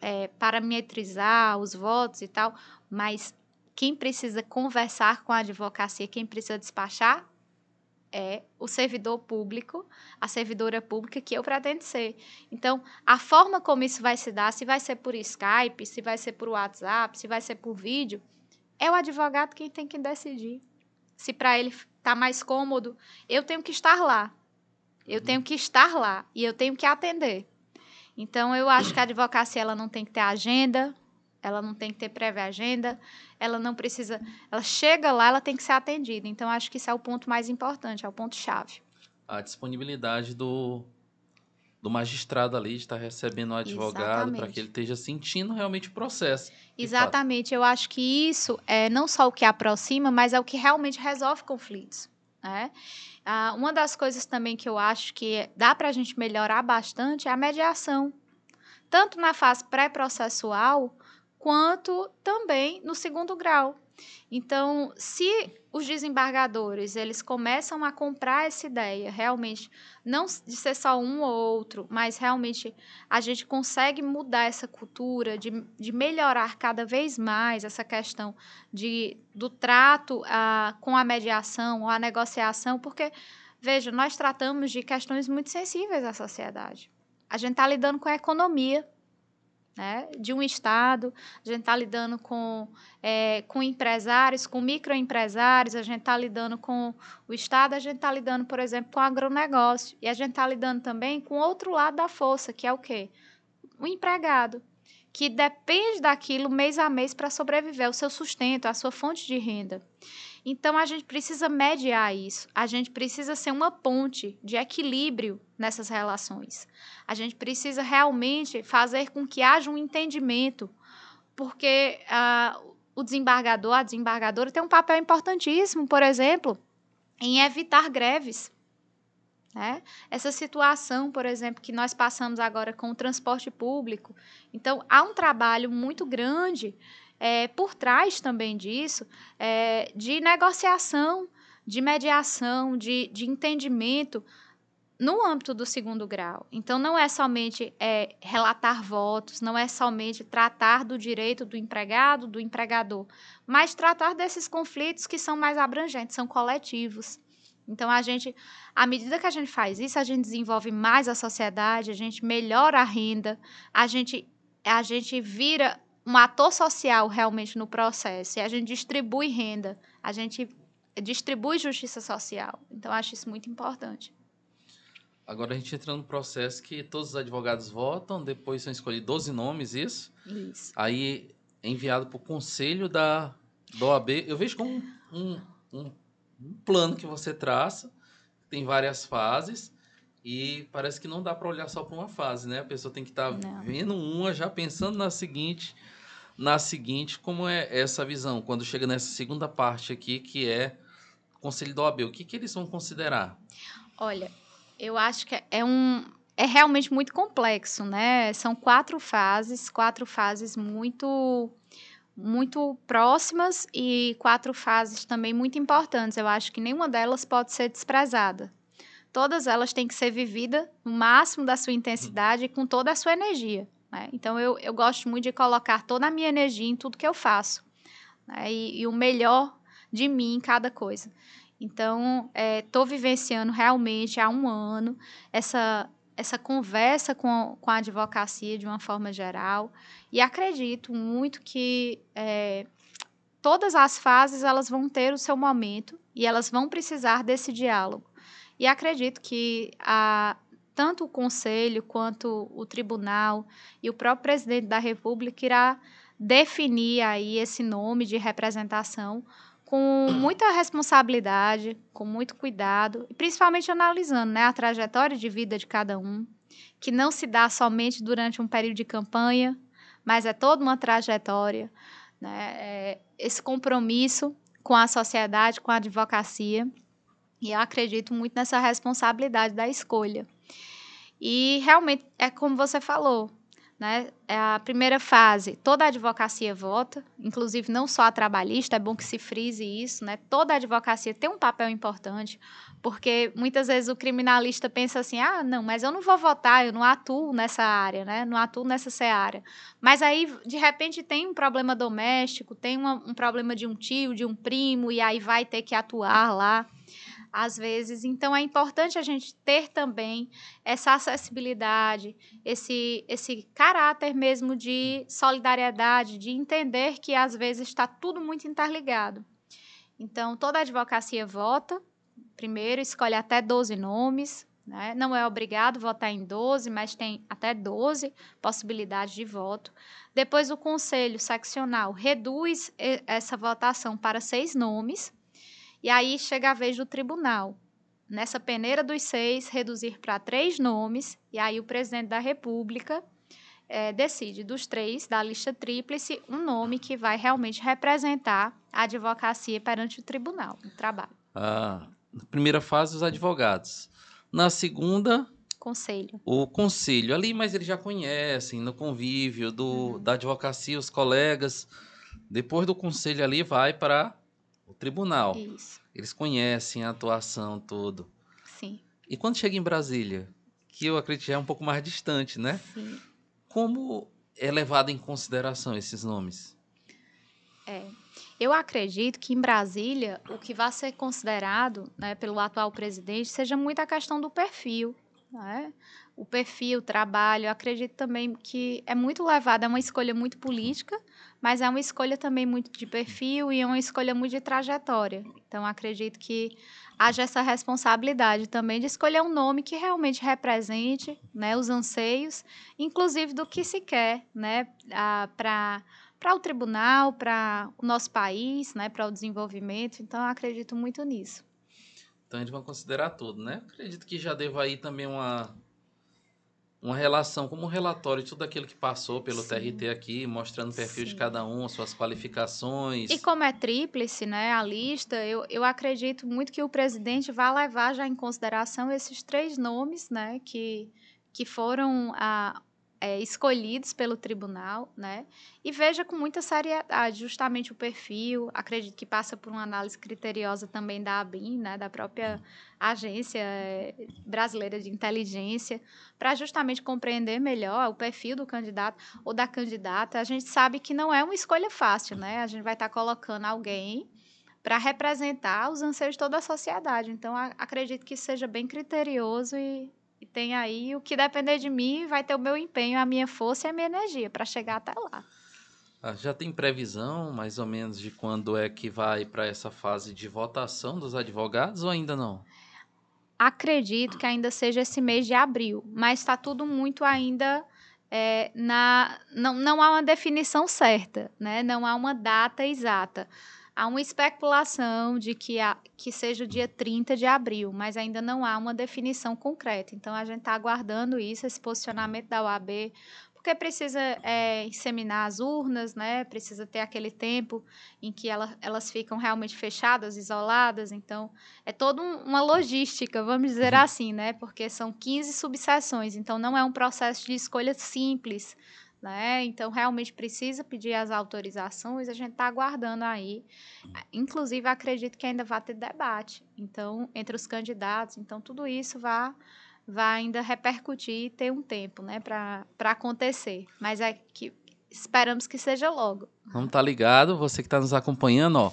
é, parametrizar os votos e tal, mas quem precisa conversar com a advocacia, quem precisa despachar, é o servidor público, a servidora pública que eu pretendo ser. Então, a forma como isso vai se dar, se vai ser por Skype, se vai ser por WhatsApp, se vai ser por vídeo, é o advogado quem tem que decidir. Se para ele está mais cômodo, eu tenho que estar lá. Eu tenho que estar lá e eu tenho que atender. Então, eu acho que a advocacia ela não tem que ter agenda, ela não tem que ter prévia agenda, ela não precisa. Ela chega lá, ela tem que ser atendida. Então, acho que isso é o ponto mais importante, é o ponto-chave. A disponibilidade do, do magistrado ali de estar recebendo o advogado para que ele esteja sentindo realmente o processo. Exatamente. Eu acho que isso é não só o que aproxima, mas é o que realmente resolve conflitos. Né? Ah, uma das coisas também que eu acho que dá para a gente melhorar bastante é a mediação. Tanto na fase pré-processual, quanto também no segundo grau. Então, se os desembargadores eles começam a comprar essa ideia, realmente, não de ser só um ou outro, mas realmente a gente consegue mudar essa cultura, de, de melhorar cada vez mais essa questão de, do trato a, com a mediação ou a negociação, porque, veja, nós tratamos de questões muito sensíveis à sociedade. A gente está lidando com a economia, né, de um estado, a gente está lidando com, é, com empresários, com microempresários, a gente está lidando com o estado, a gente está lidando, por exemplo, com o agronegócio, e a gente está lidando também com outro lado da força, que é o quê? O empregado, que depende daquilo mês a mês para sobreviver, o seu sustento, a sua fonte de renda. Então a gente precisa mediar isso. A gente precisa ser uma ponte de equilíbrio nessas relações. A gente precisa realmente fazer com que haja um entendimento, porque uh, o desembargador, a desembargadora tem um papel importantíssimo, por exemplo, em evitar greves. Né? Essa situação, por exemplo, que nós passamos agora com o transporte público. Então, há um trabalho muito grande é, por trás também disso, é, de negociação, de mediação, de, de entendimento no âmbito do segundo grau. Então, não é somente é, relatar votos, não é somente tratar do direito do empregado, do empregador, mas tratar desses conflitos que são mais abrangentes, são coletivos. Então, a gente, à medida que a gente faz isso, a gente desenvolve mais a sociedade, a gente melhora a renda, a gente, a gente vira um ator social realmente no processo. E a gente distribui renda, a gente distribui justiça social. Então, acho isso muito importante. Agora a gente entra no processo que todos os advogados votam, depois são escolhidos 12 nomes, isso? Isso. Aí é enviado para o conselho da, da OAB. Eu vejo como um, um, um plano que você traça, tem várias fases, e parece que não dá para olhar só para uma fase, né? A pessoa tem que estar tá vendo uma, já pensando na seguinte, na seguinte, como é essa visão quando chega nessa segunda parte aqui, que é Conselho da OAB, o que, que eles vão considerar? Olha, eu acho que é um é realmente muito complexo, né? São quatro fases, quatro fases muito muito próximas e quatro fases também muito importantes. Eu acho que nenhuma delas pode ser desprezada todas elas têm que ser vividas no máximo da sua intensidade e com toda a sua energia. Né? Então, eu, eu gosto muito de colocar toda a minha energia em tudo que eu faço. Né? E, e, o melhor de mim em cada coisa. Então, estou é, vivenciando realmente há um ano essa, essa conversa com, com a advocacia de uma forma geral e acredito muito que é, todas as fases elas vão ter o seu momento e elas vão precisar desse diálogo. E acredito que a, tanto o Conselho quanto o Tribunal e o próprio Presidente da República irá definir aí esse nome de representação com muita responsabilidade, com muito cuidado, e principalmente analisando né, a trajetória de vida de cada um, que não se dá somente durante um período de campanha, mas é toda uma trajetória, né, é esse compromisso com a sociedade, com a advocacia. E eu acredito muito nessa responsabilidade da escolha. E realmente é como você falou, né? É a primeira fase, toda a advocacia vota, inclusive não só a trabalhista, é bom que se frise isso, né? Toda a advocacia tem um papel importante, porque muitas vezes o criminalista pensa assim: ah, não, mas eu não vou votar, eu não atuo nessa área, né? Não atuo nessa seara. Mas aí, de repente, tem um problema doméstico, tem uma, um problema de um tio, de um primo, e aí vai ter que atuar lá às vezes. Então é importante a gente ter também essa acessibilidade, esse, esse caráter mesmo de solidariedade, de entender que às vezes está tudo muito interligado. Então, toda advocacia vota, primeiro escolhe até 12 nomes, né? não é obrigado votar em 12, mas tem até 12 possibilidades de voto. Depois, o conselho seccional reduz essa votação para seis nomes e aí chega a vez do tribunal. Nessa peneira dos seis, reduzir para três nomes, e aí o presidente da República é, decide dos três, da lista tríplice, um nome que vai realmente representar a advocacia perante o tribunal, o trabalho. Ah, na primeira fase, os advogados. Na segunda, conselho. O conselho ali, mas eles já conhecem no convívio do, uhum. da advocacia, os colegas Depois do conselho ali, vai para o tribunal. Isso. Eles conhecem a atuação, tudo. Sim. E quando chega em Brasília, que eu acredito já é um pouco mais distante, né? Sim. Como é levado em consideração esses nomes? É. Eu acredito que em Brasília o que vai ser considerado né, pelo atual presidente seja muito a questão do perfil. Né? O perfil, o trabalho. Eu acredito também que é muito levado, é uma escolha muito política, mas é uma escolha também muito de perfil e uma escolha muito de trajetória. Então, acredito que haja essa responsabilidade também de escolher um nome que realmente represente né, os anseios, inclusive do que se quer né, para para o tribunal, para o nosso país, né, para o desenvolvimento. Então, acredito muito nisso. Então, a gente vai considerar tudo, né? Acredito que já deva aí também uma, uma relação, como um relatório de tudo aquilo que passou pelo Sim. TRT aqui, mostrando o perfil Sim. de cada um, suas qualificações. E como é tríplice, né, a lista, eu, eu acredito muito que o presidente vai levar já em consideração esses três nomes, né, que, que foram a, é, escolhidos pelo tribunal, né? E veja com muita seriedade justamente o perfil. Acredito que passa por uma análise criteriosa também da ABIN, né? Da própria agência é, brasileira de inteligência, para justamente compreender melhor o perfil do candidato ou da candidata. A gente sabe que não é uma escolha fácil, né? A gente vai estar tá colocando alguém para representar os anseios de toda a sociedade. Então, acredito que seja bem criterioso e e tem aí o que depender de mim, vai ter o meu empenho, a minha força e a minha energia para chegar até lá. Ah, já tem previsão, mais ou menos, de quando é que vai para essa fase de votação dos advogados ou ainda não? Acredito que ainda seja esse mês de abril, mas está tudo muito ainda é, na. Não, não há uma definição certa, né? não há uma data exata. Há uma especulação de que, há, que seja o dia 30 de abril, mas ainda não há uma definição concreta. Então, a gente está aguardando isso, esse posicionamento da UAB, porque precisa é, inseminar as urnas, né? Precisa ter aquele tempo em que ela, elas ficam realmente fechadas, isoladas. Então, é toda um, uma logística, vamos dizer uhum. assim, né? Porque são 15 subseções, então não é um processo de escolha simples né? Então, realmente precisa pedir as autorizações, a gente está aguardando aí. Inclusive, acredito que ainda vai ter debate, então, entre os candidatos. Então, tudo isso vai, vai ainda repercutir e ter um tempo, né, para acontecer. Mas é que esperamos que seja logo. Vamos estar tá ligado, você que está nos acompanhando, ó.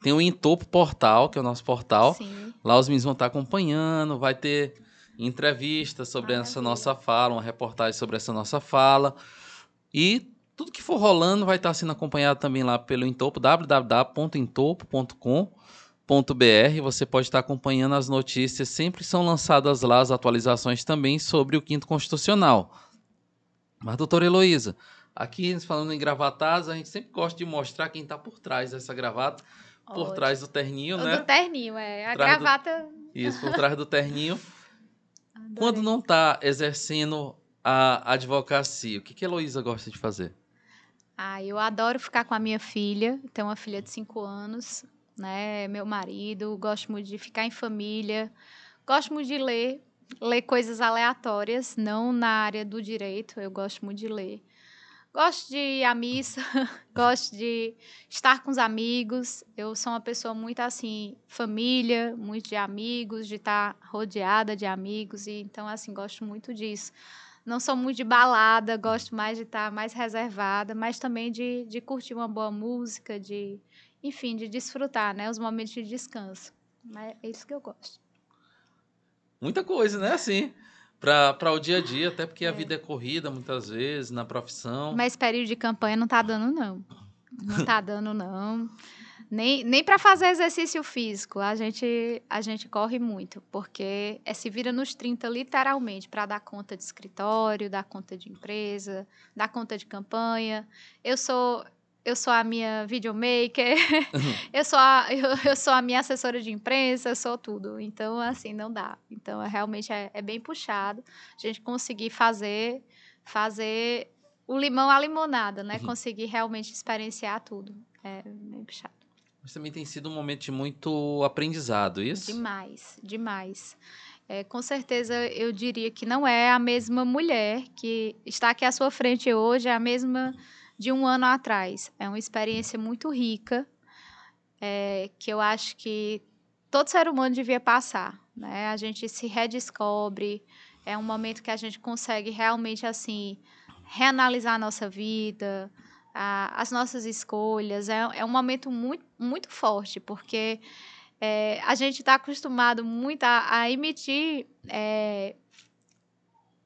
Tem o Entopo Portal, que é o nosso portal. Sim. Lá os meninos vão estar tá acompanhando, vai ter entrevista sobre Maravilha. essa nossa fala, uma reportagem sobre essa nossa fala. E tudo que for rolando vai estar sendo acompanhado também lá pelo Entopo, www.entopo.com.br. Você pode estar acompanhando as notícias, sempre são lançadas lá as atualizações também sobre o quinto constitucional. Mas, doutora Heloísa, aqui falando em gravatadas, a gente sempre gosta de mostrar quem está por trás dessa gravata, por Ótimo. trás do terninho, o né? Do terninho, é. A gravata. Do... Isso, por trás do terninho. Quando não está exercendo a advocacia, o que, que a Heloísa gosta de fazer? Ah, eu adoro ficar com a minha filha, tenho uma filha de 5 anos, né? Meu marido, gosto muito de ficar em família, gosto muito de ler, ler coisas aleatórias, não na área do direito, eu gosto muito de ler. Gosto de ir à missa, gosto de estar com os amigos. Eu sou uma pessoa muito assim, família, muito de amigos, de estar rodeada de amigos, e então assim, gosto muito disso não sou muito de balada, gosto mais de estar mais reservada, mas também de, de curtir uma boa música, de, enfim, de desfrutar, né, os momentos de descanso. É isso que eu gosto. Muita coisa, né, assim, para o dia a dia, até porque é. a vida é corrida muitas vezes, na profissão. Mas período de campanha não tá dando, não. Não tá dando, não. Nem, nem para fazer exercício físico a gente, a gente corre muito, porque é se vira nos 30 literalmente para dar conta de escritório, dar conta de empresa, dar conta de campanha. Eu sou eu sou a minha videomaker, eu, sou a, eu, eu, sou a minha assessora de imprensa, eu sou tudo. Então, assim, não dá. Então, é, realmente é, é bem puxado a gente conseguir fazer, fazer o limão à limonada, né? Uhum. Conseguir realmente experienciar tudo. É bem puxado. Mas também tem sido um momento de muito aprendizado, isso? Demais, demais. É, com certeza eu diria que não é a mesma mulher que está aqui à sua frente hoje, é a mesma de um ano atrás. É uma experiência muito rica, é, que eu acho que todo ser humano devia passar. Né? A gente se redescobre, é um momento que a gente consegue realmente assim reanalisar a nossa vida, a, as nossas escolhas. É, é um momento muito, muito forte, porque é, a gente está acostumado muito a, a emitir é,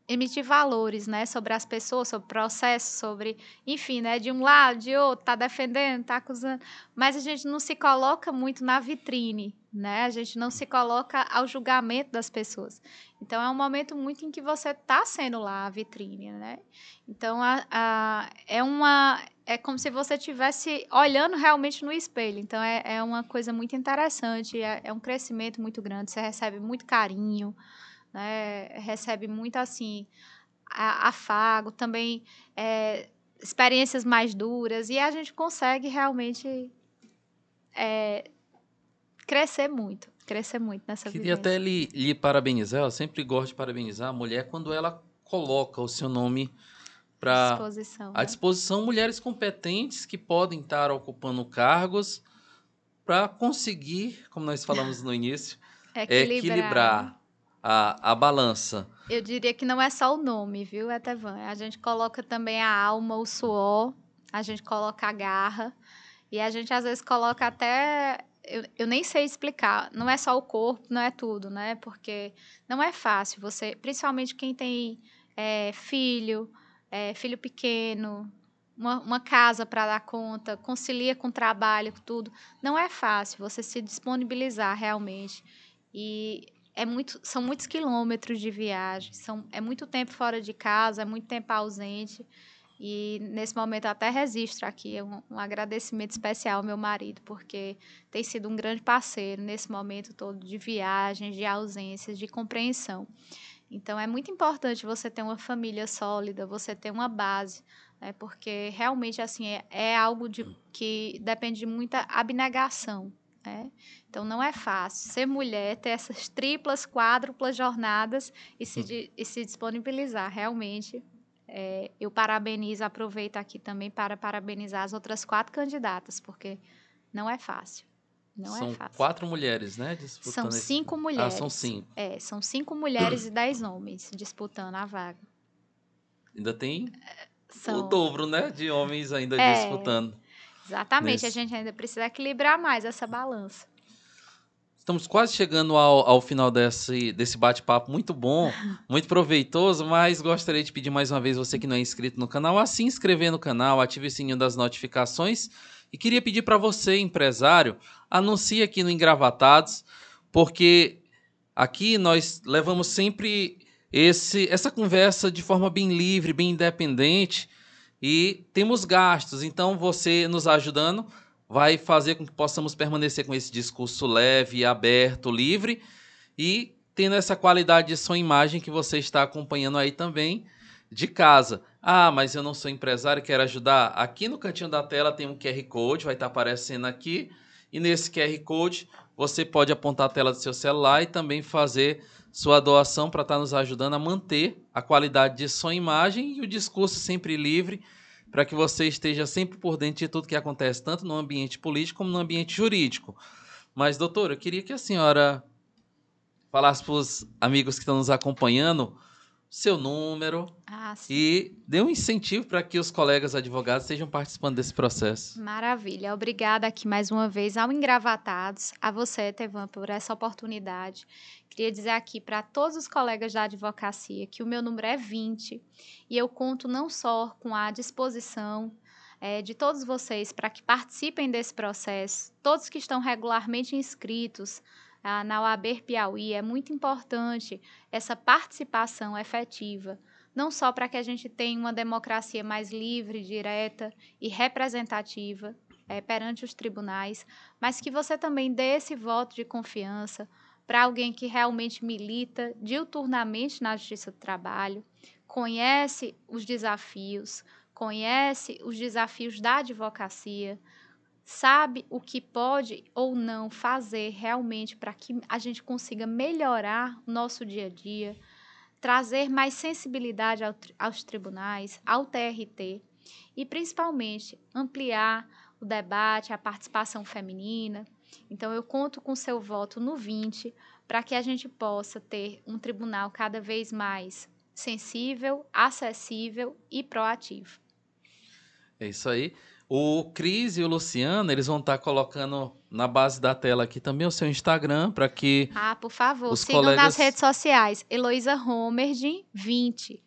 emitir valores, né, sobre as pessoas, sobre o processo, sobre, enfim, né, de um lado, de outro, tá defendendo, tá acusando, mas a gente não se coloca muito na vitrine, né? A gente não se coloca ao julgamento das pessoas. Então é um momento muito em que você está sendo lá a vitrine, né? Então a, a, é uma é como se você estivesse olhando realmente no espelho. Então é, é uma coisa muito interessante, é, é um crescimento muito grande. Você recebe muito carinho, né? Recebe muito assim afago, também é, experiências mais duras e a gente consegue realmente é, crescer muito, crescer muito nessa Queria vivência. até lhe, lhe parabenizar, eu sempre gosto de parabenizar a mulher quando ela coloca o seu nome para disposição, à né? disposição mulheres competentes que podem estar ocupando cargos para conseguir, como nós falamos no início, Equilibrar. equilibrar a, a balança. Eu diria que não é só o nome, viu, Etevan? A gente coloca também a alma, o suor, a gente coloca a garra, e a gente às vezes coloca até. Eu, eu nem sei explicar, não é só o corpo, não é tudo, né? Porque não é fácil você, principalmente quem tem é, filho, é, filho pequeno, uma, uma casa para dar conta, concilia com trabalho, com tudo. Não é fácil você se disponibilizar realmente. E é muito, são muitos quilômetros de viagem, são, é muito tempo fora de casa, é muito tempo ausente. E nesse momento até registro aqui um, um agradecimento especial ao meu marido, porque tem sido um grande parceiro nesse momento todo de viagens, de ausências, de compreensão. Então é muito importante você ter uma família sólida, você ter uma base, né, porque realmente assim é, é algo de, que depende de muita abnegação. Né? Então não é fácil ser mulher, ter essas triplas, quádruplas jornadas e se, di- e se disponibilizar realmente. É, eu parabenizo, aproveito aqui também para parabenizar as outras quatro candidatas, porque não é fácil. Não são é fácil. quatro mulheres, né? Disputando São esse- cinco Ah, mulheres. são cinco. É, são cinco mulheres e dez homens disputando a vaga. Ainda tem São, o dobro, né? De homens ainda É. disputando. Exatamente, nesse. a gente ainda precisa equilibrar mais essa balança. Estamos quase chegando ao, ao final desse, desse bate-papo muito bom, muito proveitoso, mas gostaria de pedir mais uma vez você que não é inscrito no canal, a se inscrever no canal, ative o sininho das notificações e queria pedir para você, empresário, anuncie aqui no Engravatados, porque aqui nós levamos sempre esse, essa conversa de forma bem livre, bem independente e temos gastos, então você nos ajudando vai fazer com que possamos permanecer com esse discurso leve, aberto, livre e tendo essa qualidade de e imagem que você está acompanhando aí também de casa. Ah, mas eu não sou empresário, quero ajudar. Aqui no cantinho da tela tem um QR Code, vai estar aparecendo aqui. E nesse QR Code você pode apontar a tela do seu celular e também fazer sua doação para estar nos ajudando a manter a qualidade de e imagem e o discurso sempre livre para que você esteja sempre por dentro de tudo que acontece, tanto no ambiente político como no ambiente jurídico. Mas, doutor, eu queria que a senhora falasse para os amigos que estão nos acompanhando seu número Ah, e dê um incentivo para que os colegas advogados estejam participando desse processo. Maravilha. Obrigada aqui mais uma vez ao Engravatados, a você, Tevan, por essa oportunidade. Queria dizer aqui para todos os colegas da advocacia que o meu número é 20 e eu conto não só com a disposição eh, de todos vocês para que participem desse processo, todos que estão regularmente inscritos na OAB Piauí, é muito importante essa participação efetiva não só para que a gente tenha uma democracia mais livre, direta e representativa eh, perante os tribunais, mas que você também dê esse voto de confiança para alguém que realmente milita diuturnamente na Justiça do Trabalho, conhece os desafios, conhece os desafios da advocacia, sabe o que pode ou não fazer realmente para que a gente consiga melhorar o nosso dia a dia, trazer mais sensibilidade ao aos tribunais, ao TRT. e principalmente ampliar o debate, a participação feminina. Então, eu conto com seu voto no 20 para que a gente possa ter um tribunal cada vez mais sensível, acessível e proativo. É isso aí. O Cris e o Luciano, eles vão estar colocando na base da tela aqui também o seu Instagram para que. Ah, por favor, os sigam colegas... nas redes sociais. Heloísa Homerdin 20,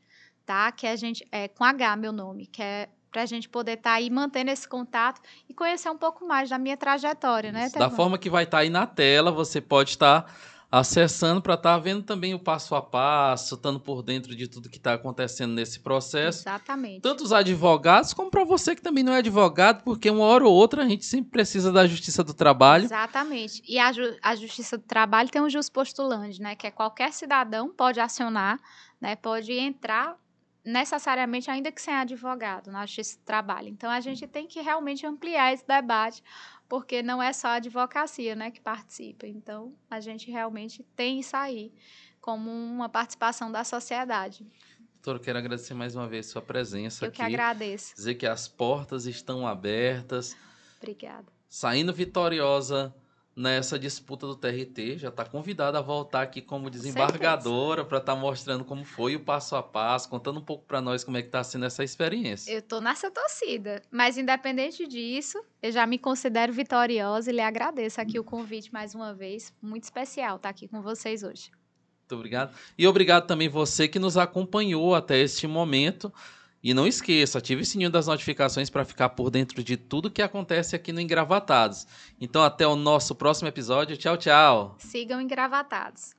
tá? Que a gente. É com H, meu nome, que é para a gente poder estar tá aí mantendo esse contato e conhecer um pouco mais da minha trajetória, né? Da forma que vai estar tá aí na tela, você pode estar tá acessando para estar tá vendo também o passo a passo, estando por dentro de tudo que está acontecendo nesse processo. Exatamente. Tanto os advogados, como para você que também não é advogado, porque uma hora ou outra a gente sempre precisa da justiça do trabalho. Exatamente. E a, ju a justiça do trabalho tem um jus postulante, né? Que é qualquer cidadão pode acionar, né? Pode entrar necessariamente, ainda que sem advogado, na justiça do trabalho. Então, a gente tem que realmente ampliar esse debate, porque não é só a advocacia né, que participa. Então, a gente realmente tem isso aí como uma participação da sociedade. Doutora, quero agradecer mais uma vez sua presença Eu aqui. Eu que agradeço. Dizer que as portas estão abertas. Obrigada. Saindo vitoriosa nessa disputa do TRT. Já está convidada a voltar aqui como desembargadora para estar tá mostrando como foi o passo a passo, contando um pouco para nós como é que está sendo essa experiência. Eu estou nessa torcida, mas independente disso, eu já me considero vitoriosa e lhe agradeço aqui o convite mais uma vez. Muito especial estar tá aqui com vocês hoje. Muito obrigado. E obrigado também você que nos acompanhou até este momento. E não esqueça, ative o sininho das notificações para ficar por dentro de tudo que acontece aqui no Engravatados. Então, até o nosso próximo episódio. Tchau, tchau. Sigam Engravatados.